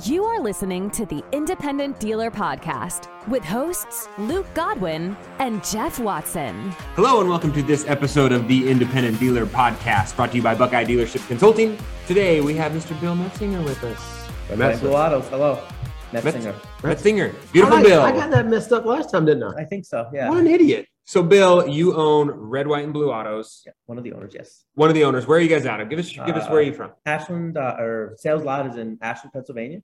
You are listening to the Independent Dealer Podcast with hosts Luke Godwin and Jeff Watson. Hello, and welcome to this episode of the Independent Dealer Podcast, brought to you by Buckeye Dealership Consulting. Today we have Mr. Bill Metzinger with us. Right, Blue Autos. Hello. Metzinger. Metzinger. Beautiful I, Bill. I got that messed up last time, didn't I? I think so. Yeah. What an idiot. So, Bill, you own Red, White, and Blue Autos. Yeah, One of the owners, yes. One of the owners. Where are you guys out of? Give us, give us where are you from? Ashland, uh, or sales lot is in Ashland, Pennsylvania,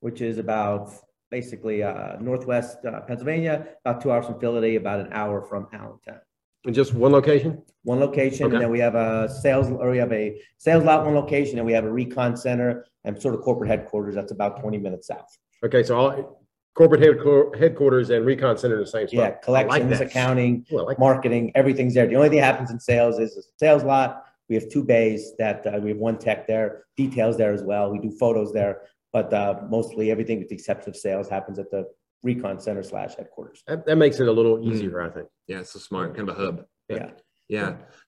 which is about basically uh, northwest uh, Pennsylvania, about two hours from Philly, about an hour from Allentown. In just one location? One location, Okay. and then we have a sales, or we have a sales lot, one location, and we have a recon center and sort of corporate headquarters. That's about 20 minutes south. Okay, so all corporate headquar- headquarters and recon center in the same spot. Yeah, collections, that. accounting, Well, I like marketing, everything's there. The only thing that happens in sales is a sales lot. We have two bays that uh, we have one tech there, details there as well. We do photos there, but uh, mostly everything with the exception of sales happens at the recon center slash headquarters. that, that makes it a little Mm. easier, I think. Yeah, it's so smart. Kind of a hub. Yeah. Yeah.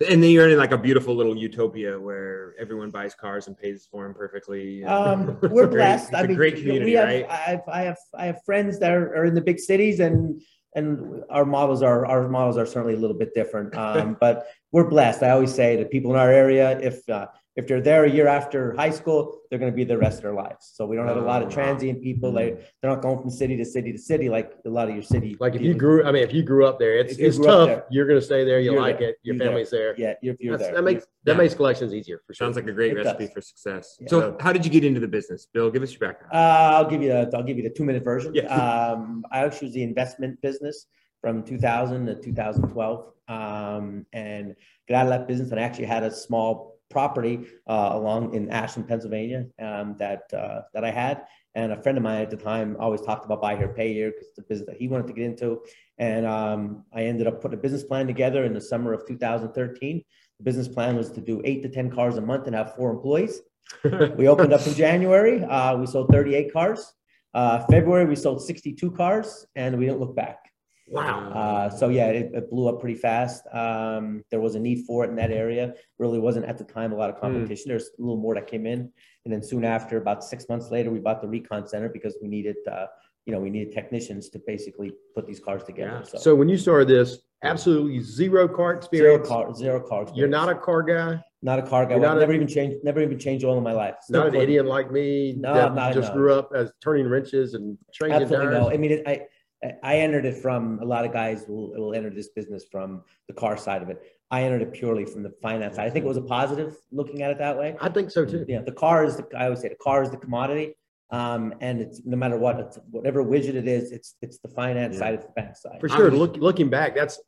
And then you're in like a beautiful little utopia where everyone buys cars and pays for them perfectly. Um, we're great- blessed. it's I a mean, great we community, have, right? I have, I have, I have friends that are, are in the big cities, and and our models are our models are certainly a little bit different. Um, but we're blessed. I always say that people in our area, if uh, if they're there a year after high school, they're going to be there the rest of their lives. So we don't have a lot of Oh, wow. transient people. They they're not going from city to city to city like a lot of your city. Like if you dealers. grew, I mean, if you grew up there, it's, it's tough. there. You're going to stay there. You You're like there. it. Your You're family's there. yeah, you're, you're there. That makes that Yeah. makes collections easier for sure. Sounds like a great It recipe does. for success. Yeah. So, how did you get into the business, Bill? Give us your background. Uh, I'll give you the, I'll give you the two minute version. Yeah. Um, I actually was the investment business from 2000 to 2012, um, and got out of that business. And I actually had a small property uh, along in Ashland, Pennsylvania, um, that uh, that I had. And a friend of mine at the time always talked about buy here, pay here, because it's the business that he wanted to get into. And um, I ended up putting a business plan together in the summer of 2013. The business plan was to do eight to 10 cars a month and have four employees. We opened up in January. Uh, we sold 38 cars. Uh, February, we sold 62 cars and we didn't look back. Wow. Uh, so yeah, it, it blew up pretty fast. Um, there was a need for it in that area. Really wasn't at the time a lot of competition. There's a little more that came in. And then soon after, about six months later, we bought the recon center because we needed, uh, you know, we needed technicians to basically put these cars together. Yeah. So, So when you started this, absolutely zero car experience. zero experience. car, zero cars. You're not a car guy. not a car guy. you're not a- never even changed, never even changed oil in my life. Still Not an idiot like me No, that I'm not, just no. grew up as turning wrenches and changing Absolutely tires. no. I mean, it, I I entered it from a lot of guys will will enter this business from the car side of it. I entered it purely from the finance side. I think it was a positive looking at it that way. I think so too. Yeah, the car is the I always say the car is the commodity. Um, and it's no matter what, it's whatever widget it is, it's it's the finance Yeah. side, it's the bank side. For sure. Look, looking back, that's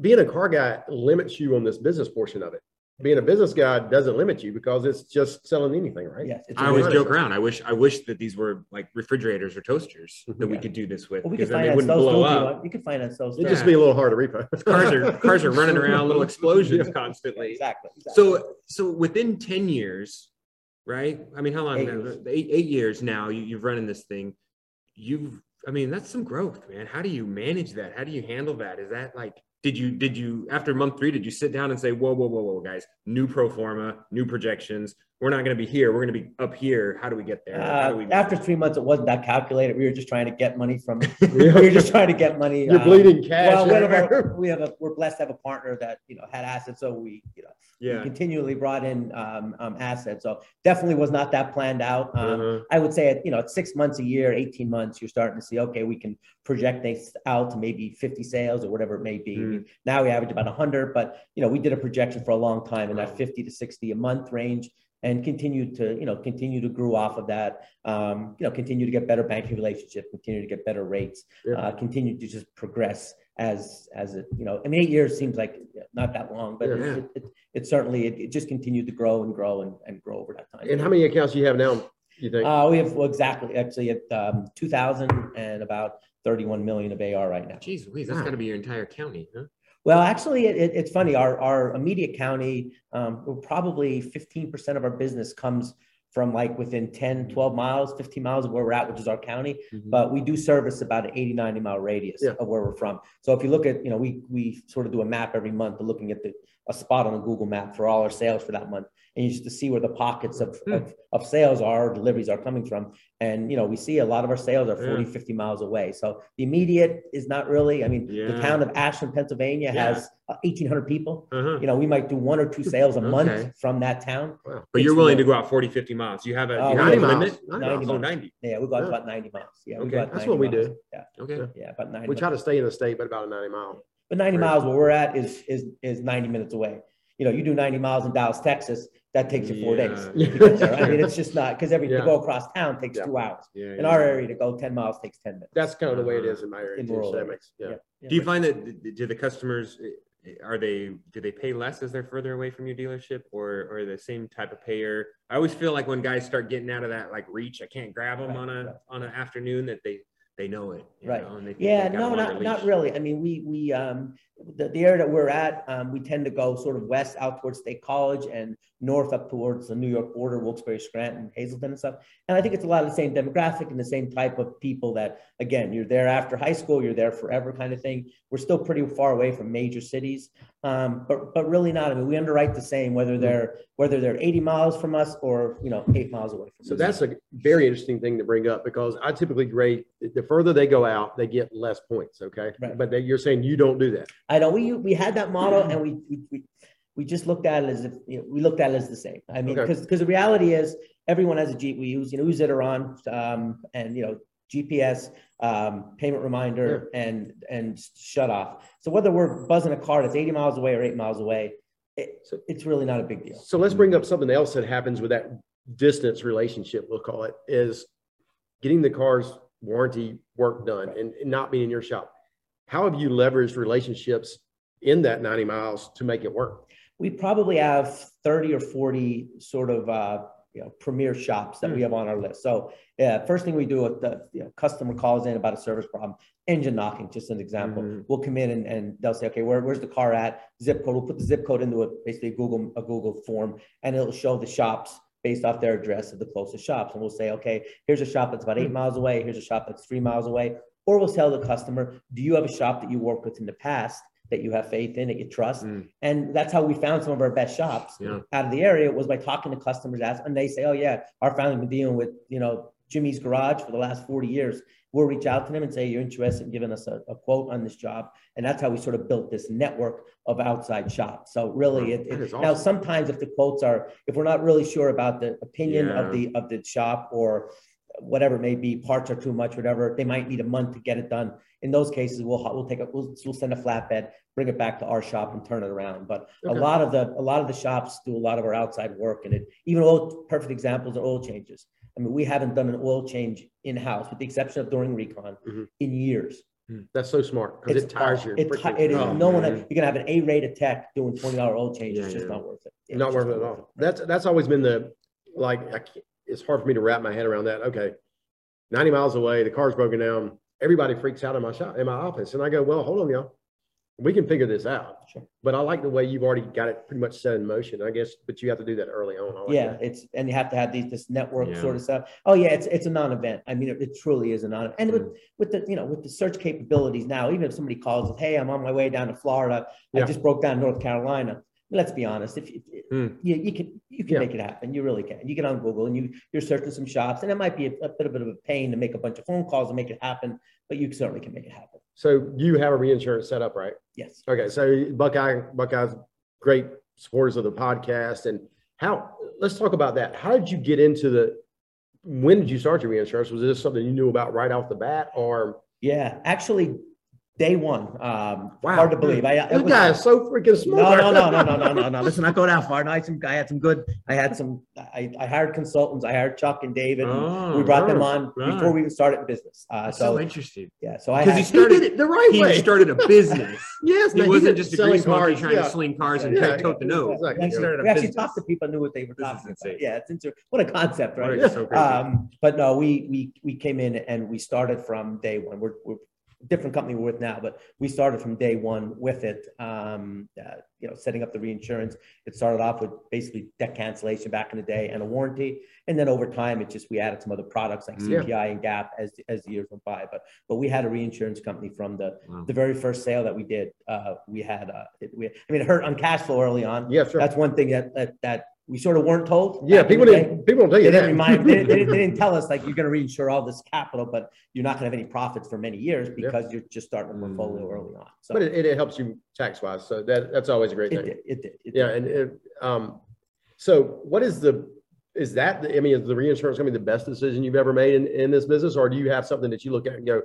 being a car guy limits you on this business portion of it. Being a business guy doesn't limit you because it's just selling anything, right? Yes, it's a I always Right. joke around. I wish I wish that these were like refrigerators or toasters mhm. that we could do this with Well, we could because then they wouldn't blow too, you up. You could finance those. It'd too. just be a little hard to repo. Cars are cars are running around, little explosions Yeah. constantly. exactly. exactly. So so within 10 years, right? I mean, how long Eight now? years. Eight, eight years now you, you've run in this thing. You've I mean, that's some growth, man. How do you manage that? How do you handle that? Is that like did you did you after month three did you sit down and say whoa whoa whoa whoa guys new pro forma new projections we're not going to be here we're going to be up here how do we get there How do Uh, we after three months, it wasn't that calculated. We were just trying to get money from. we were just trying to get money. You're uh, bleeding cash. Well, we have, everywhere. a, we have a, we're blessed to have a partner that, you know, had assets. So we, you know, we continually brought in um, um, assets. So definitely was not that planned out. Um, Uh-huh. I would say, at, you know, at six months a year, 18 months, you're starting to see, okay, we can project things out to maybe 50 sales or whatever it may be. Mm. mean, now we average about 100, but, you know, we did a projection for a long time in Wow. that 50 to 60 a month range and continue to, you know, continue to grow off of that. Um, you know, continue to get better banking relationships, continue to get better rates, Yeah. uh, continue to just progress as as it, you know, I mean, eight years seems like not that long, but Yeah. it, it, it certainly it, it just continued to grow and grow and, and grow over that time. And how many accounts do you have now? You think? Uh, we have well, exactly actually at um, 2000 and about 31 million of AR right now. Jeez Louise, that's got to be your entire county huh Well, actually, it, it- it's funny. Our, our immediate county, um, probably 15% of our business comes from like within 10, 12 miles, 15 miles of where we're at, which is our county. Mhm. But we do service about an 80, 90 mile radius Yeah. of where we're from. So if you look at, you know, we, we sort of do a map every month, looking at the, a spot on the Google map for all our sales for that month. And you just to see where the pockets of, Hmm. of, of sales are, deliveries are coming from. And, you know, we see a lot of our sales are 40, Yeah. 50 miles away. So the immediate is not really, I mean, the town of Ashland, Pennsylvania Yeah. has uh, 1800 people. Uh-huh. You know, we might do one or two sales a Okay. month from that town. Wow. But you're It's willing to go out 40, 50 miles. You have a, Oh, you 90 miles. limit? 90 90 Oh, miles. 90. Yeah, we go out Yeah. about 90 miles. Yeah, we Okay. That's what we miles. do. Yeah, Okay. yeah, about 90. We try to stay in the state, but about a ninety mile. But 90 Right. miles where we're at is is is 90 minutes away. You know, you do 90 miles in Dallas, Texas, that takes you four days. Yeah. there. I mean, it's just not because every Yeah. to go across town takes Yeah. two hours. In our area, to go 10 miles takes 10 minutes. That's kind of the way it is in my area. In rural so makes, yeah. Yeah. Do you find that do the customers eh, are they do they pay less as they're further away from your dealership or or the same type of payer? I always feel like when guys start getting out of that like reach, I can't grab them Right, on a right. on an afternoon that they they know it, you Right. know, and they think Yeah, no, not, not really. I mean, we, we, um, the, the area that we're at, um, we tend to go sort of west out towards State College and north up towards the New York border, Wilkes-Barre, Scranton, Hazleton and stuff. And I think it's a lot of the same demographic and the same type of people that, again, you're there after high school, you're there forever kind of thing. We're still pretty far away from major cities, um, but, but really not. I mean, we underwrite the same, whether Mm-hmm. they're, whether they're 80 miles from us or, you know, eight miles away from. So that's a very interesting thing to bring up because I typically grade, the further they go out, they get less points, okay? Right. But they- you're saying you don't do that. I know we we had that model and we we we, we just looked at it as if you know, we looked at it as the same. I mean, Okay. because because the reality is everyone has a Jeep. We use you know use it on um, and you know GPS um, payment reminder and and shut off. So whether we're buzzing a car that's 80 miles away or eight miles away, it, So- it's really not a big deal. So let's bring up something else that happens with that distance relationship, we'll call it, is getting the car's warranty work done and, and not being in your shop. How have you leveraged relationships in that 90 miles to make it work? we probably have 30 or 40 sort of uh, you know premier shops that Hmm. we have on our list. So yeah first thing we do with the you know, customer calls in about a service problem engine knocking just an example. Mhm. we'll come in and, and they'll say okay where, where's the car at? Zip code. We'll put the zip code into a basically a google a google form and it'll show the shops based off their address of the closest shops. And we'll say okay here's a shop that's about eight miles away. Here's a shop that's three miles away or we'll tell the customer do you have a shop that you worked with in the past that you have faith in that you trust Mm. and that's how we found some of our best shops Yeah. out of the area was by talking to customers ask, and they say, oh yeah, our family's been dealing with, you know, Jimmy's garage for the last 40 years. We'll reach out to them and say, you're interested in giving us a, a quote on this job. And that's how we sort of built this network of outside shops. So really it, That it is now sometimes if the quotes are, if we're not really sure about the opinion Yeah. of the, of the shop or whatever it may be, parts are too much, whatever, they might need a month to get it done. In those cases, we'll, we'll take a, we'll, we'll send a flatbed, bring it back to our shop and turn it around. But a lot of the, a lot of the shops do a lot of our outside work and it, even oil, perfect examples are oil changes. I mean, we haven't done an oil change in-house with the exception of during recon Mhm. in years. That's so smart because it tires your. It, freaking- it is, Oh, no one, man. you can have an A-rated tech doing twenty dollar oil change. Yeah, It's just yeah. not worth it. Yeah, Not worth it at all. That's, that's always been the, like, I can't- it's hard for me to wrap my head around that. Okay. 90 miles away, the car's broken down. Everybody freaks out in my shop, in my office. And I go, well, hold on, y'all. We can figure this out. Sure. But I like the way you've already got it pretty much set in motion, I guess, but you have to do that early on. Like Yeah, that. it's, and you have to have these, this network Yeah. sort of stuff. Oh, yeah, it's, it's a non-event. I mean, it, it truly is a non, event. and with, mm. with the, you know, with the search capabilities now, even if somebody calls and, hey, I'm on my way down to Florida, I just broke down North Carolina. Let's be honest, if, if Hmm. you, you can, you can Yeah. make it happen. You really can. You get on Google and you, you're searching some shops and it might be a, a bit of a pain to make a bunch of phone calls and make it happen, but you certainly can make it happen. So you have a reinsurance set up, right? Yes. Okay. So Buckeye, Buckeye's great supporters of the podcast. And how, let's talk about that. How did you get into the, when did you start your reinsurance? Was this something you knew about right off the bat or? Yeah, actually, day one. Um, Wow. hard to believe. I, This was- guy is so freaking smart. no, no, no, no, no, no, no. Listen, I go that far. No, I had some, I had some good. I had some. I, I hired consultants. I hired Chuck and David. and Oh, we brought them oh, on right. before we even started business. Uh, so, so interesting. yeah, so I Because had, he He started did it the right he way. started a business. Yes. He wasn't just a grease monkey trying yeah. to sling cars and Yeah. tote the nose. Exactly. He started a we actually business. talked to people who knew what they were This talking about. Yeah, it's interesting. what a concept, right? What so. Um, but no, we we we came in and we started from day one. We're, we're different company we're with now, but we started from day one with it. Um, uh, you know, setting up the reinsurance. It started off with basically debt cancellation back in the day and a warranty, and then over time, it just we added some other products like Yeah. CPI and GAP as as the years went by. But but we had a reinsurance company from the Wow. the very first sale that we did. Uh, we had uh, it, we, I mean, it hurt on cash flow early on. Yeah, sure. That's one thing that that, that we sort of weren't told. Yeah, people didn't, people don't tell They you didn't remind, they, they, they didn't tell us like you're going to reinsure all this capital, but you're not going to have any profits for many years because you're just starting a portfolio Mm. early on. So But it, it helps you tax wise. So that, that's always a great it thing. did, it did. it Yeah. did. And, it, um, so what is the, is that, the- I mean, is the reinsurance going to be the best decision you've ever made in, in this business? Or do you have something that you look at and go,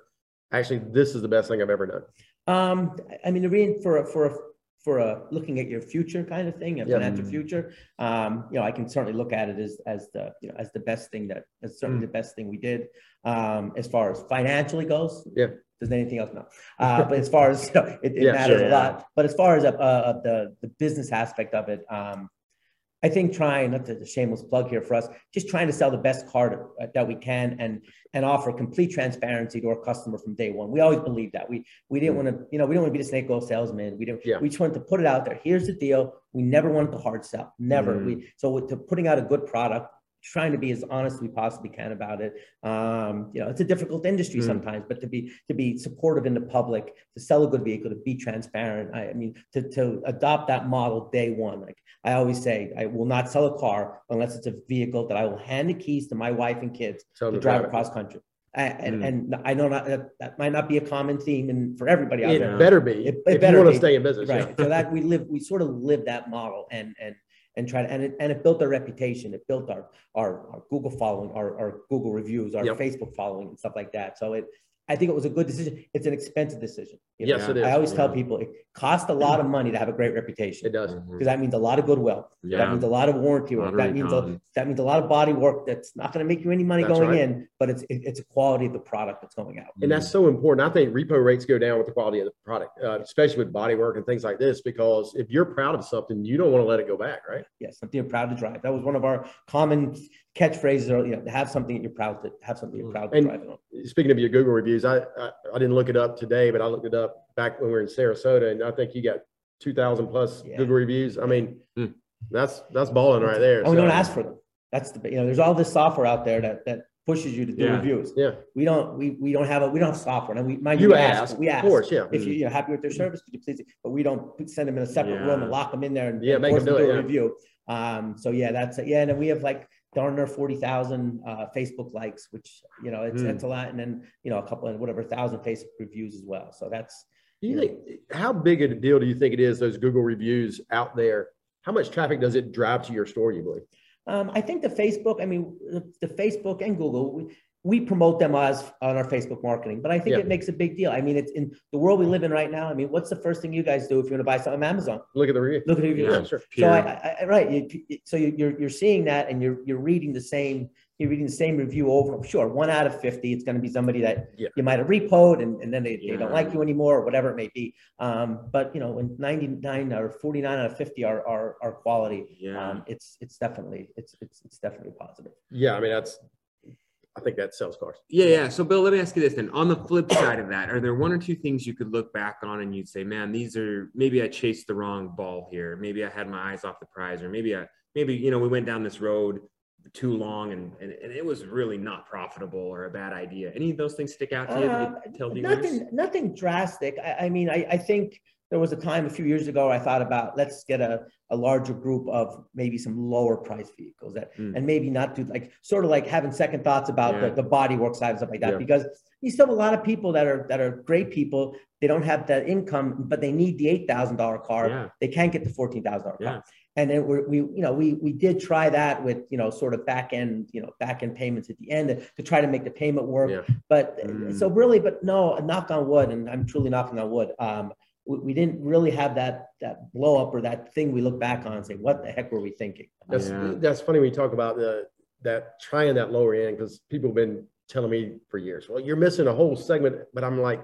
actually, this is the best thing I've ever done? Um, I mean, the rein for a, for a, for a looking at your future kind of thing, a Yeah. financial future. Um, you know, I can certainly look at it as, as the, you know, as the best thing that, as certainly Mm. the best thing we did. Um, as far as financially goes. Yeah. Does anything else? No. Uh, but as far as, you know, it, it Yeah, matters sure, a lot. But as far as, uh, uh, the, the business aspect of it, um, I think trying, not to the shameless plug here for us, just trying to sell the best card uh, that we can and, and offer complete transparency to our customer from day one. We always believe that. We, we didn't want to, you know, we don't want to be the snake oil salesman. We didn't, Mm. Yeah. we just wanted to put it out there. Here's the deal. We never wanted to hard sell, never. Mm. We, so with- to putting out a good product, trying to be as honest as we possibly can about it. Um, you know, it's a difficult industry Mm. sometimes, but to be, to be supportive in the public, to sell a good vehicle, to be transparent. I, I mean, to, to adopt that model day one, like I always say, I will not sell a car unless it's a vehicle that I will hand the keys to my wife and kids Tell to drive across country. And, Mm. and I know not, that, that might not be a common theme and for everybody out It there. better be, It- it if you better want to be. stay in business. yeah. Right. So that we live, we sort of live that model and, and, and try to, and it, and it built our reputation. It built our, our, our Google following, our, our Google reviews, our Yep. Facebook following and stuff like that. So it, I think it was a good decision. It's an expensive decision. you know. Yes, it is. I always tell people it costs a lot of money to have a great reputation It does. Mhm. because that means a lot of goodwill. Yeah. That means a lot of warranty work. That means, a, that means a lot of body work that's not going to make you any money That's going right. in, but it's, it- it's a quality of the product that's going out. And that's so important. I think repo rates go down with the quality of the product, uh, especially with body work and things like this, because if you're proud of something, you don't want to let it go back, right? Yes, something you're proud to drive. That was one of our common catchphrases, or, you know, have something that you're proud to, have something you're proud to And- drive. on. Speaking of your Google reviews, I, I, I didn't look it up today, but I looked it up back when we were in Sarasota and I think you got two thousand plus Yeah. Google reviews. I mean, Hmm. that's, that's balling right there. And we don't ask for them. That's the, you know, there's all this software out there that, that pushes you to do Yeah. reviews. Yeah, We don't, we, we don't have a, we don't have software. And we, mind you we ask, we of ask. course, yeah. If you, you're happy with their service, could you please, but we don't send them in a separate room and lock them in there and Yeah, and make force them them do to it, do a yeah. review. Um, so yeah, that's, it. yeah, and then we have like darn near forty thousand, uh, Facebook likes, which, you know, it's, it's a lot. And then, you know, a couple of whatever thousand Facebook reviews as well. So that's, Do you think, how big a deal do you think it is, those Google reviews out there? How much traffic does it drive to your store, you believe? Um, I think the Facebook, I mean, the, the Facebook and Google, we, we promote them as on our Facebook marketing, but I think Yeah. it makes a big deal. I mean, it's in the world we live in right now. I mean, what's the first thing you guys do if you want to buy something on Amazon? Look at the review. Look at the reviews. Yeah, sure. So I, I, I- right, you, you- so you- you're, you're seeing that and you're, you're reading the same, you're reading the same review over, sure, one out of 50, it's going to be somebody that Yeah. you might have repoed and, and then they, they don't like you anymore or whatever it may be. Um, but you know, when 99 or 49 out of 50 are, are, are quality, Yeah. um, it's, it's definitely, it's, it's, it's definitely positive. Yeah, I mean, that's, I think that sells cars. Yeah, yeah. So, Bill, let me ask you this then. On the flip side of that, are there one or two things you could look back on and you'd say, man, these are maybe I chased the wrong ball here. Maybe I had my eyes off the prize, or maybe I, maybe, you know, we went down this road too long and, and, and it was really not profitable or a bad idea. Any of those things stick out to you that Uh, you tell dealers? Nothing, nothing drastic. I, I mean, I, I think there was a time a few years ago I thought about let's get a, a larger group of maybe some lower price vehicles that Mm. and maybe not do like sort of like having second thoughts about Yeah. the, the body work side and stuff like that Yeah. because you still have a lot of people that are that are great people. They don't have that income, but they need the eight thousand dollar car. Yeah. They can't get the fourteen thousand dollar car. And then we're, we, you know, we, we did try that with, you know, sort of back end, you know, back end payments at the end to try to make the payment work. But Mm. so really, but no, knock on wood, and I'm truly knocking on wood. Um, we, we didn't really have that, that blow up or that thing we look back on and say, what the heck were we thinking? That's, Yeah. that's funny when you talk about the, that trying that lower end, because people have been telling me for years, well, you're missing a whole segment, but I'm like,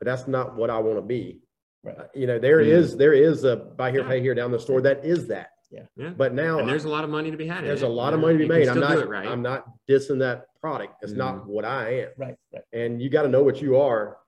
but that's not what I want to be. Right. Uh, You know, there Mm. is, there is a buy here, Yeah. pay here down the store. That is that. Yeah. But now And there's a lot of money to be had. there's a lot of money to be You made. I'm not, right. I'm not dissing that product. It's Mm. not what I am. Right, right. And you got to know what you are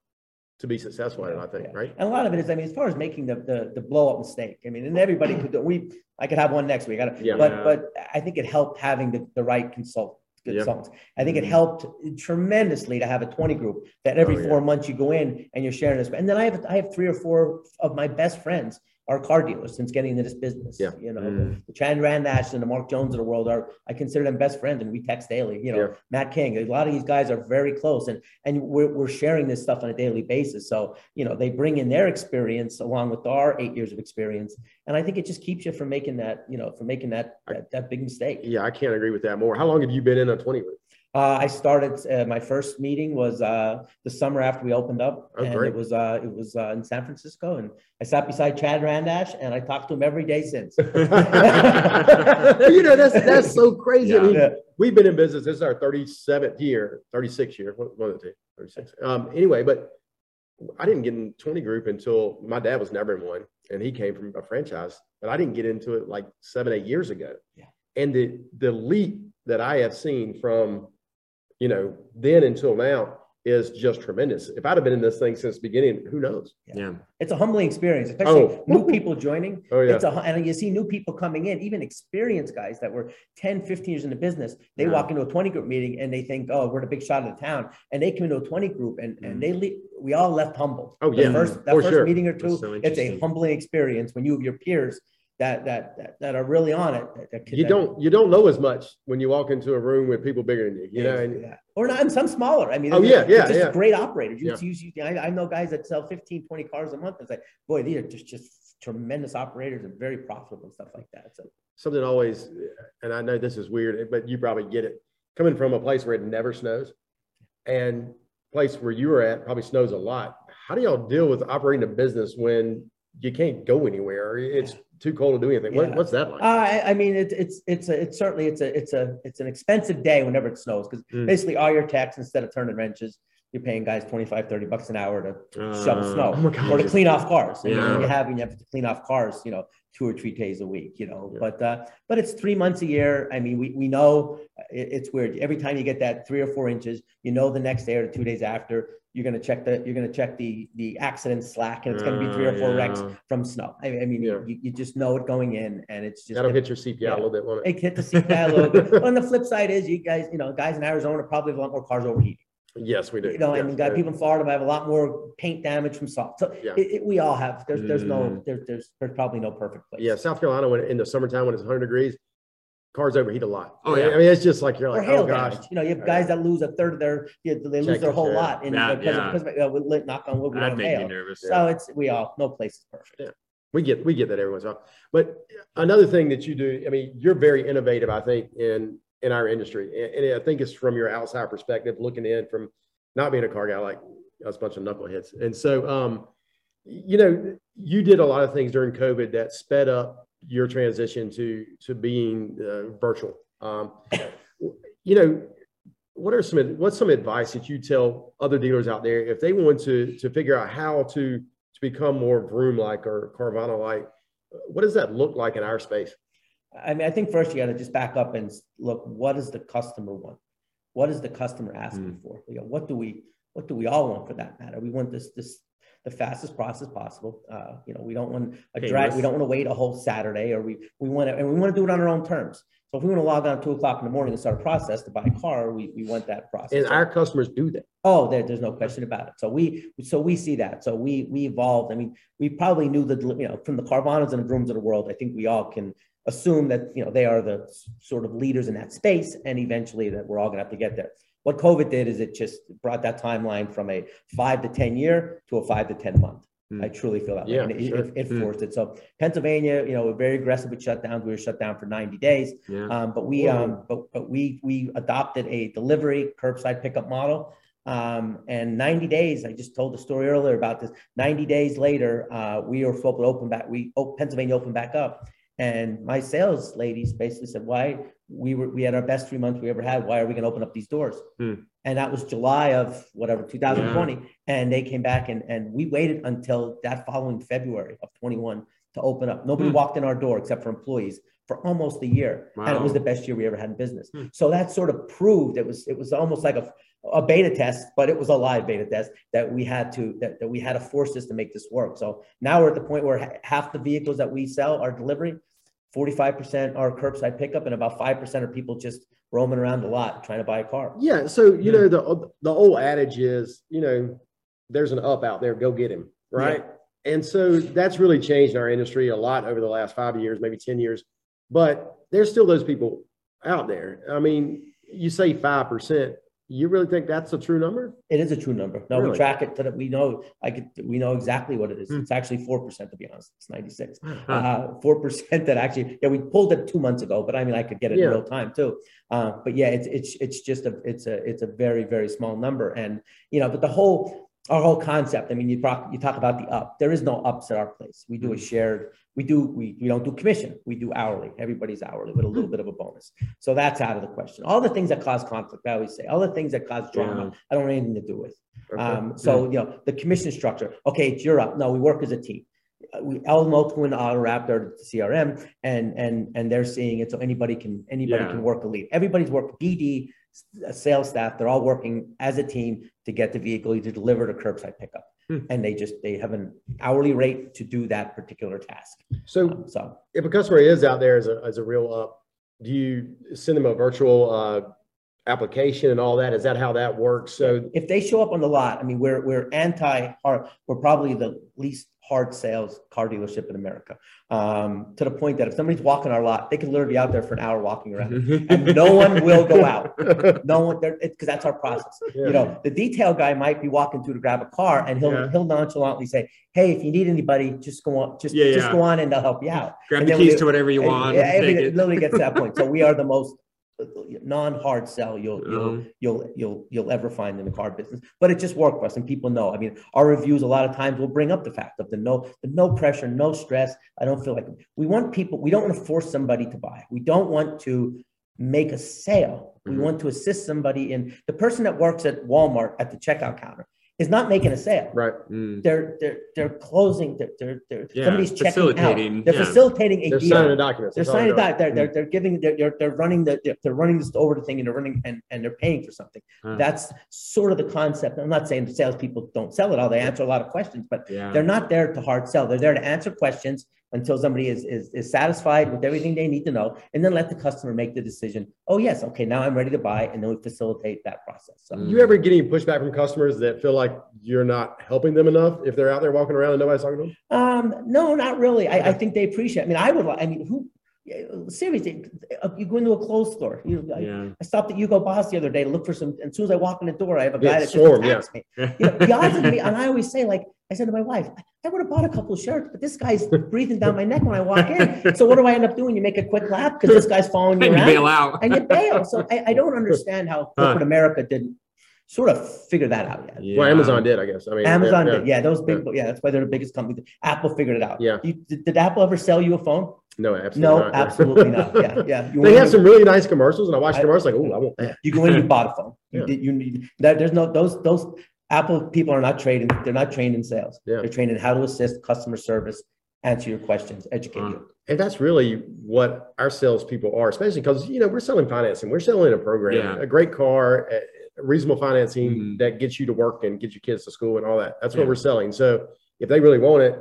to be successful at it, I think, right? And a lot of it is, I mean, as far as making the, the, the blow up mistake, I mean, and everybody could do, we, I could have one next week. I don't- Yeah. But, but I think it helped having the, the right consult, Yeah. consultants. I think it Mhm. helped tremendously to have a twenty group that every Oh, yeah. four months you go in and you're sharing this. And then I have, I have three or four of my best friends are car dealers since getting into this business. Yeah. You know, Mm. the Chad Randash and the Mark Jones of the world are, I consider them best friends and we text daily, you know, Yeah. Matt King, a lot of these guys are very close and, and we're, we're sharing this stuff on a daily basis. So, you know, they bring in their experience along with our eight years of experience. And I think it just keeps you from making that, you know, from making that, that, that big mistake. Yeah, I can't agree with that more. How long have you been in a 20 group? Uh, I started, uh, my first meeting was, uh, the summer after we opened up. Oh, And great. it was, uh, it was, uh, in San Francisco and I sat beside Chad Randash and I talked to him every day since. you know, that's that's so crazy. I mean, Yeah. we've been in business. This is our 37th year, 36 year, one one of the two, 36. Um, anyway, but I didn't get in 20 group until my dad was never in one and he came from a franchise, but I didn't get into it like seven, eight years ago. Yeah. And the the leap that I have seen from, you know, then until now is just tremendous. If I'd have been in this thing since the beginning, who knows? Yeah. It's a humbling experience, especially Oh. new people joining. Oh yeah. It's a, and you see new people coming in, even experienced guys that were 10, 15 years in the business. They Yeah. walk into a 20 group meeting and they think, oh, we're the big shot of the town. And they come into a 20 group and, Mhm. and they leave, we all left humbled. Oh, The yeah, First, that for first sure. meeting or two, so it's a humbling experience when you have your peers that, that, that, that are really on it. that- that- you don't you don't know as much when you walk into a room with people bigger than you, you know, and Yeah. Or not, and some smaller. I mean, Oh, yeah, yeah, just yeah. great operators. You Yeah. use, I, I know guys that sell 15, 20 cars a month. It's like, boy, these are just, just tremendous operators and very profitable and stuff like that. So something always, and I know this is weird, but you probably get it. Coming from a place where it never snows, and place where you were at probably snows a lot. How do y'all deal with operating a business when you can't go anywhere? It's too cold to do anything. What, Yeah. what's that like? Uh, I, I mean, it's it's it's a, it's certainly it's a it's a it's an expensive day whenever it snows because Mm. basically all your tax instead of turning wrenches, you're paying guys 25, 30 bucks an hour to shovel Uh, snow oh or to clean off cars. Yeah. you have you have to clean off cars, you know, two or three days a week, you know. Yeah. But uh, but it's three months a year. I mean, we we know it, it's weird. Every time you get that three or four inches, you know the next day or two days after. You're gonna check the you're gonna check the the accident slack, and it's gonna be three or four wrecks from snow. I, I mean, Yeah. you, you just know it going in, and it's just That'll hit your CPI yeah. a little bit, won't it? it hit the guy a little bit. On the flip side is you guys, you know, guys in Arizona probably have a lot more cars overheating. Yes, we do. You know, and Yes, you got people in Florida have a lot more paint damage from salt. So Yeah. it, it- we all have. There's there's no Mm. there, there's there's probably no perfect place. Yeah, South Carolina, when in the summertime when it's 100 degrees, cars overheat a lot. Oh, yeah. I mean, it's just like you're Or like, hail oh gosh. damage. You know, you have Right. guys that lose a third of their, you know, they lose Check their whole yeah. lot in That- because, yeah. of, because of, uh, with, knock on wood, we That'd don't make me hail. nervous. So it's we all no place is perfect. Yeah. We get we get that every once in a while. But another thing that you do, I mean, you're very innovative, I think, in in our industry. And, and I think it's from your outside perspective, looking in from not being a car guy like us bunch of knuckleheads. And so um, you know, you did a lot of things during COVID that sped up your transition to to being uh, virtual. Um, you know, what are some what's some advice that you tell other dealers out there if they want to to figure out how to to become more Vroom like or Carvana like? What does that look like in our space? I mean, I think first you got to just back up and look. What does the customer want? What is the customer asking for? You know, what do we what do we all want for that matter? We want this this the fastest process possible. Uh, you know, we don't want a drag. We don't want to wait a whole Saturday, or we we want to and we want to do it on our own terms. So if we want to log on at two o'clock in the morning and start a process to buy a car, we, we want that process. And our customers do that. Oh, there, there's no question about it. So we, so we see that. So we, we evolved. I mean, we probably knew that, you know, from the Carvanas and the Vrooms of the world, I think we all can assume that, you know, they are the sort of leaders in that space and eventually that we're all gonna have to get there. What COVID did is it just brought that timeline from a five to 10 year to a five to 10 month. Hmm. I truly feel that way. Yeah, And it, sure. it, it Hmm. forced it. So Pennsylvania, you know, we're very aggressive with shutdowns. We were shut down for 90 days. Yeah. Um, but we, um, but, but we, we adopted a delivery curbside pickup model. Um, and 90 days, I just told the story earlier about this. 90 days later, uh, we were open back, we, oh, Pennsylvania opened back up. And my sales ladies basically said, why, we were, we had our best three months we ever had. Why are we going to open up these doors? Hmm. And that was July of whatever, 2020. And they came back and, and we waited until that following February of 21 to open up. Nobody Hmm. walked in our door except for employees for almost a year, and it was the best year we ever had in business. Hmm. So that sort of proved it was it was almost like a a beta test, but it was a live beta test that we had to that, that we had to force this to make this work. So now we're at the point where ha- half the vehicles that we sell are delivery, 45% are curbside pickup, and about 5% are people just roaming around the lot trying to buy a car. Yeah. So, you Yeah. know, the, the old adage is, you know, there's an up out there, go get him. Right. And so that's really changed our industry a lot over the last five years, maybe 10 years. But there's still those people out there. I mean, you say 5%. You really think that's a true number? It is a true number. No, we track it so that we know. I could. We know exactly what it is. Hmm. It's actually four percent to be honest. It's ninety six. Huh. Uh, Four percent that actually. Yeah, we pulled it two months ago, but I mean, I could get it Yeah. in real time too. Uh, but yeah, it's it's it's just a it's a it's a very very small number, and you know, but the whole our whole concept. I mean, you talk you talk about the up. There is no ups at our place. We do a shared. We do we we don't do commission. We do hourly. Everybody's hourly with a little bit of a bonus. So that's out of the question. All the things that cause conflict, I always say, all the things that cause drama, I don't want anything to do with. Okay. Um, so, you know, the commission structure, okay, it's your up. No, we work as a team. Uh, We Elmo Twin Auto Wrap their CRM and, and, and they're seeing it. So anybody can, anybody Yeah. can work a lead. Everybody's work, BD, sales staff, they're all working as a team to get the vehicle either delivered or curbside pickup. Hmm. And they just, they have an hourly rate to do that particular task. so Um, So, if a customer is out there as a, as a real up, do you send them a virtual uh, application and all that? Is that how that works? So if they show up on the lot, I mean, we're, we're anti-hard, we're probably the least hard sales car dealership in America. Um, to the point that if somebody's walking our lot, they can literally be out there for an hour walking around and no one will go out. No one, because that's our process. Yeah. You know, the detail guy might be walking through to grab a car and he'll, Yeah. he'll nonchalantly say, Hey, if you need anybody, just go on, just, Yeah, just go on and they'll help you out. Grab And the keys to whatever you want. Yeah, it it. literally gets to that point. So we are the most non-hard sell you'll you'll you'll you'll you'll ever find in the car business. But it just worked for us, and people know. I mean, our reviews a lot of times will bring up the fact of the no the no pressure, no stress. I don't feel like we want people. We don't want to force somebody to buy. We don't want to make a sale. We Mhm. want to assist somebody in the person that works at Walmart at the checkout counter is not making a sale right. Mm. they're they're they're closing they're they're, they're Yeah, somebody's checking out they're yeah. facilitating a They're deal signing the documents. they're That's all signing doing. that they're, they're they're giving they're, they're, they're running the they're, they're running this over the thing and they're running and, and they're paying for something Huh. that's sort of the concept i'm not saying the salespeople don't sell it all they answer a lot of questions but Yeah. they're not there to hard sell they're there to answer questions until somebody is, is is satisfied with everything they need to know and then let the customer make the decision oh yes okay now i'm ready to buy and then we facilitate that process so. You ever getting pushback from customers that feel like you're not helping them enough if they're out there walking around and nobody's talking to them? Um, no, not really. I, I think they appreciate. I mean, I would. li- I mean, who? Seriously, uh, you go into a clothes store. You, I, Yeah. I stopped at Hugo Boss the other day to look for some. And as soon as I walk in the door, I have a Yeah, guy that swarm, just attacks me. You know, the odds of me, and I always say, like, I said to my wife, I would have bought a couple of shirts, but this guy's breathing down my neck when I walk in. So what do I end up doing? You make a quick lap because this guy's following you And you around, bail out. and you bail. So I, I don't understand how corporate America didn't sort of figure that out yet. Yeah. Well, Amazon did, I guess. I mean, Amazon yeah, did, yeah, those big, yeah, that's why they're the biggest company. Apple figured it out. Yeah. You, did, did Apple ever sell you a phone? No, absolutely No, not. absolutely not. Yeah, yeah. You They have in- some really nice commercials, and I watch I- commercials like, oh, I want that. You go in, you bought a phone. You Yeah. did, you need, there, there's no, those, those Apple people are not trained, they're not trained in sales. Yeah. They're trained in how to assist customer service, answer your questions, educate Wow. you. And that's really what our salespeople are, especially because you know we're selling financing, we're selling a program, Yeah. a great car, a a reasonable financing Mhm. that gets you to work and gets your kids to school and all that. That's what Yeah. we're selling. So if they really want it,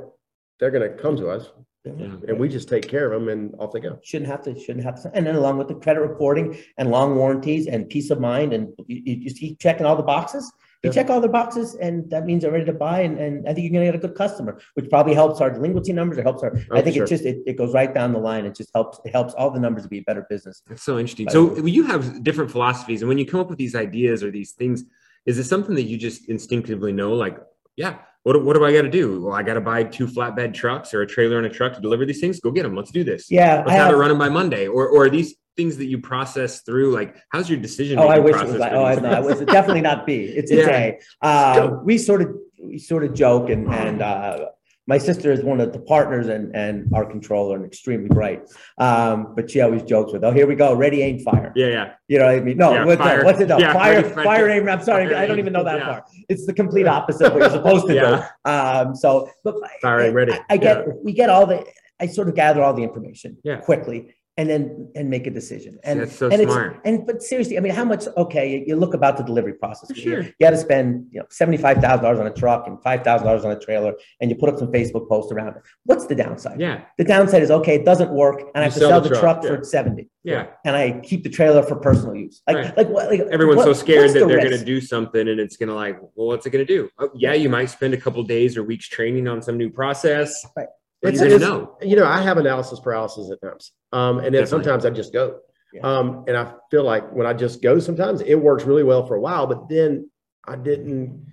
they're going to come to us, Yeah. and we just take care of them, and off they go. Shouldn't have to, shouldn't have to. And then along with the credit reporting and long warranties and peace of mind and you, you you keep checking all the boxes. You Yeah. check all the boxes and that means they're ready to buy and, and I think you're gonna get a good customer, which probably helps our delinquency numbers It helps our, Oh, I think sure. it just, it, it goes right down the line. It just helps, it helps all the numbers to be a better business. That's so interesting. By So you have different philosophies, and when you come up with these ideas or these things, is it something that you just instinctively know? Like, yeah, what, do- what do I got to do? Well, I got to buy two flatbed trucks or a trailer and a truck to deliver these things. Go get them. Let's do this. Yeah. Let's I have, have- it running by Monday. Or, or are these things that you process through? Like, how's your decision? Oh, I wish it was like, oh, I know, it was definitely not B. It's, it's A. Uh, we sort of, we sort of joke and, and, uh, my sister is one of the partners and, and our controller and extremely bright. Um, but she always jokes with, oh, here we go, ready, aim, fire. Yeah, yeah. You know what I mean? No, Yeah, what's, fire. what's it? No, Yeah, fire, ready, fire, fire. aim. I'm sorry, I don't even know that Yeah. far. It's the complete opposite of what you're supposed to Yeah. do. Um, so, but Fire, aim, ready. I, I get, we get all the, I sort of gather all the information Yeah. quickly. And then and make a decision. And That's so and smart. It's, and but seriously, I mean, how much? Okay, you, you look about the delivery process. Sure. You, got to spend you know seventy five thousand dollars on a truck and five thousand dollars on a trailer, and you put up some Facebook posts around it. What's the downside? Yeah. The downside is okay, it doesn't work, and I have to sell the truck, truck, for seventy, Yeah. and I keep the trailer for personal use. Like Right. like what? Like, Everyone's what- so scared that the they're going to do something and it's going to like, well, what's it going to do? Oh, yeah, you might spend a couple days or weeks training on some new process. Right. But It's, you're going to it's- know. you know, I have analysis paralysis at times. Um, and then Definitely. sometimes I just go. Yeah. Um, and I feel like when I just go, sometimes it works really well for a while, but then I didn't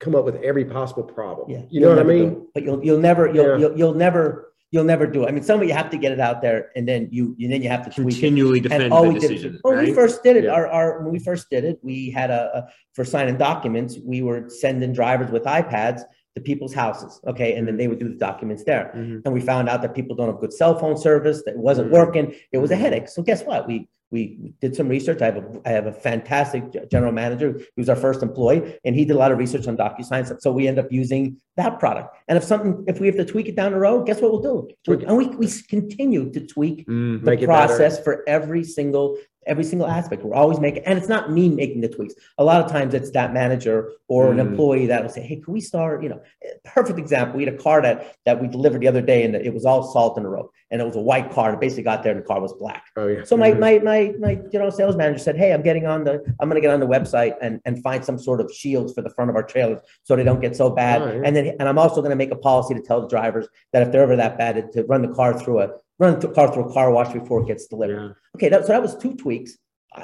come up with every possible problem. Yeah, You know you'll what I never do mean? it. But you'll you'll never you'll, Yeah. you'll you'll never you'll never do it. I mean, some of you have to get it out there, and then you and then you have to tweak it. Continually defend And all the we did, decision. when we first did it, Yeah. our, our, when we first did it, we had a, a, for signing documents, we were sending drivers with iPads to people's houses. Okay. And then they would do the documents there. Mhm. And we found out that people don't have good cell phone service, that it wasn't Mhm. working. It was a headache. So guess what? We, we did some research. I have a, I have a fantastic general manager. He was our first employee and he did a lot of research on DocuSign. So we end up using that product. And if something, if we have to tweak it down the road, guess what we'll do? And we, we continue to tweak Mm, the process for every single every single aspect. We're always making, and it's not me making the tweaks. A lot of times it's that manager or an Mm. employee that will say, "Hey, can we start?" You know, perfect example. We had a car that that we delivered the other day, and it was all salt in the road, and it was a white car. And it basically got there, and the car was black. Oh, yeah. So my Mhm. my my my you know sales manager said, "Hey, I'm getting on the I'm going to get on the website and and find some sort of shields for the front of our trailers so they don't get so bad. Oh, yeah. And then and I'm also going to make a policy to tell the drivers that if they're ever that bad, to run the car through a run the car through a car wash before it gets delivered. yeah. Okay, that, so that was two tweaks.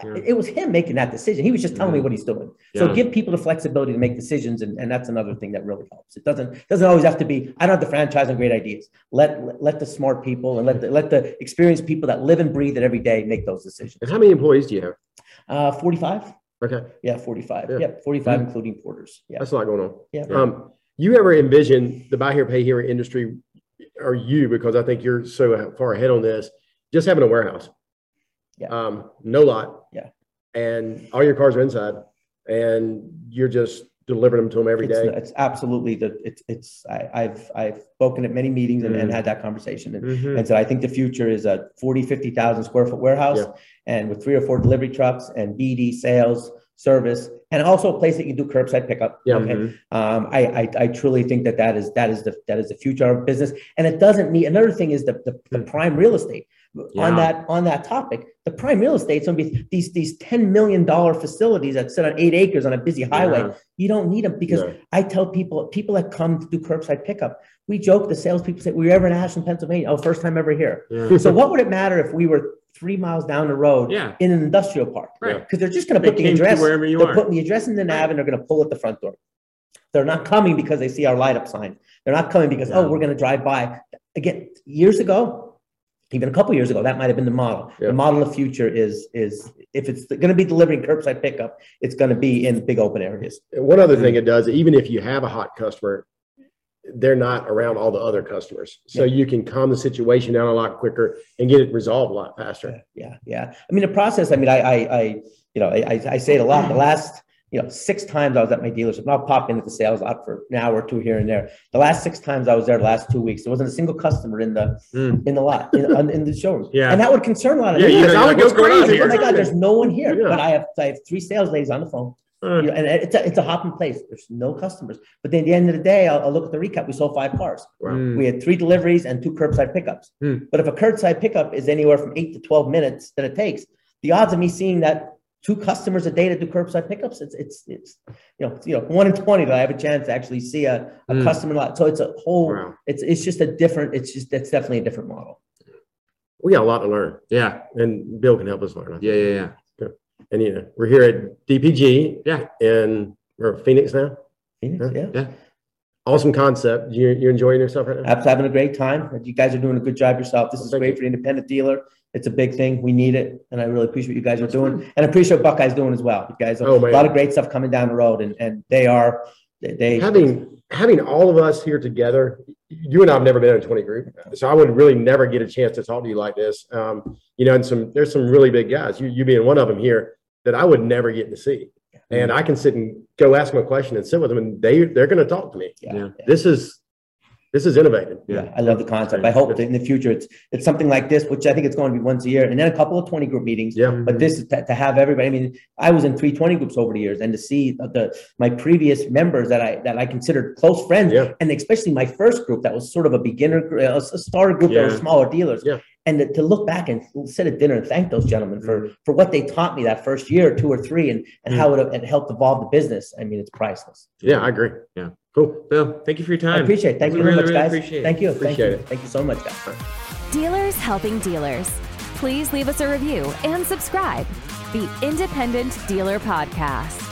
Yeah. It was him making that decision. He was just telling me what he's doing. So Yeah. give people the flexibility to make decisions, and, and that's another thing that really helps. It doesn't doesn't always have to be. I don't have the franchise and great ideas. Let let, let the smart people and let the, let the experienced people that live and breathe it every day make those decisions. And how many employees do you have? Uh, forty five. Okay. Yeah, forty five. Yeah. Yep, forty five, including porters. Yeah, That's a lot going on. yeah. Um, you ever envision the buy here, pay here industry, or you, because I think you're so far ahead on this, just having a warehouse? Yeah. Um, no lot. Yeah. And all your cars are inside and you're just delivering them to them every it's, day. it's absolutely the it's it's I, I've I've spoken at many meetings and, and Mm. had that conversation and Mhm. And so I think the future is a 40, 50,000 square foot warehouse Yeah. and with three or four delivery trucks and BD sales, service, and also a place that you do curbside pickup. Yeah. Okay. Mhm. Um, I, I, I truly think that that is, that is the, that is the future of business. And it doesn't need, another thing is the, the, the prime real estate. Yeah. On that, on that topic, the prime real estate's gonna be these, these $10 million facilities that sit on eight acres on a busy highway. Yeah. You don't need them because No. I tell people, people that come to do curbside pickup, we joke, the salespeople say, were you ever in Ashland, Pennsylvania? Oh, first time ever here. Yeah. So what would it matter if we were three miles down the road Yeah. in an industrial park? Right. Because they're just gonna put the address, wherever you they're are. putting the address in the nav and they're gonna pull at the front door. They're not coming because they see our light up sign. They're not coming because, oh, we're gonna drive by. Again, years ago, even a couple years ago, that might have been the model. Yeah. The model of future is, is if it's gonna be delivering curbside pickup, it's gonna be in big open areas. One other mm-hmm. thing it does, even if you have a hot customer, they're not around all the other customers. So you can calm the situation down a lot quicker and get it resolved a lot faster. Yeah, yeah. I mean, the process, I mean, I, I, I you know, I, I- say it a lot. The last, you know, six times I was at my dealership, and I'll pop into the sales lot for an hour or two here and there. The last six times I was there, the last two weeks, there wasn't a single customer in the, Mm. in the lot, in, in the showroom. Yeah. And that would concern a lot of people. Yeah, you know, I would like, go what's going on crazy. Oh my God, there's no one here, Yeah. but I have, I have three sales ladies on the phone. Uh, You know, and it's a, it's a hopping place. There's no customers. But then at the end of the day, I'll, I'll look at the recap. We sold five cars. Wow. mm. We had three deliveries and two curbside pickups. Hmm. But if a curbside pickup is anywhere from eight to 12 minutes that it takes, the odds of me seeing that two customers a day to do curbside pickups, it's, it's, it's, you know, it's, you know, one in 20 that I have a chance to actually see a, a Hmm. customer lot. So it's a whole, Wow. it's, it's just a different, it's just, it's definitely a different model. We got a lot to learn Yeah. and Bill can help us learn. Yeah. Yeah. Yeah. And you know, we're here at DPG. Yeah. In we're Phoenix now. Phoenix, Yeah. yeah. Awesome concept. You you're enjoying yourself right now? Abs having a great time. You guys are doing a good job yourself. This is great you. for the independent dealer. It's a big thing. We need it. And I really appreciate what you guys are doing. And I appreciate what Buckeye's doing as well. You guys, have Oh, a lot of great stuff coming down the road and, and they are, they- they. Having having all of us here together, you and I have never been in a 20 group. So I would really never get a chance to talk to you like this. Um, you know, and some there's some really big guys, you you being one of them here, that I would never get to see. And I can sit and go ask them a question and sit with them and they they're gonna talk to me. Yeah. Yeah. This is This is innovative. Yeah, I love the concept. I hope that in the future, it's, it's something like this, which I think it's going to be once a year, and then a couple of twenty group meetings. Yeah. But this is to, to have everybody, I mean, I was in three twenty groups over the years, and to see the, my previous members that I, that I considered close friends, Yeah. and especially my first group, that was sort of a beginner, gr- a s- a starter group that was smaller dealers. Yeah. And to- to look back and sit at dinner and thank those gentlemen for, Mm-hmm. for what they taught me that first year, two or three, and, and how it, it helped evolve the business. I mean, it's priceless. Yeah, I agree. Yeah. Cool. Bill, thank you for your time. I appreciate it. Thank We you very really, much, really guys. appreciate it. Thank you. Thank Appreciate you. it. Thank you so much, guys. Dealers helping dealers. Please leave us a review and subscribe. The Independent Dealer Podcast.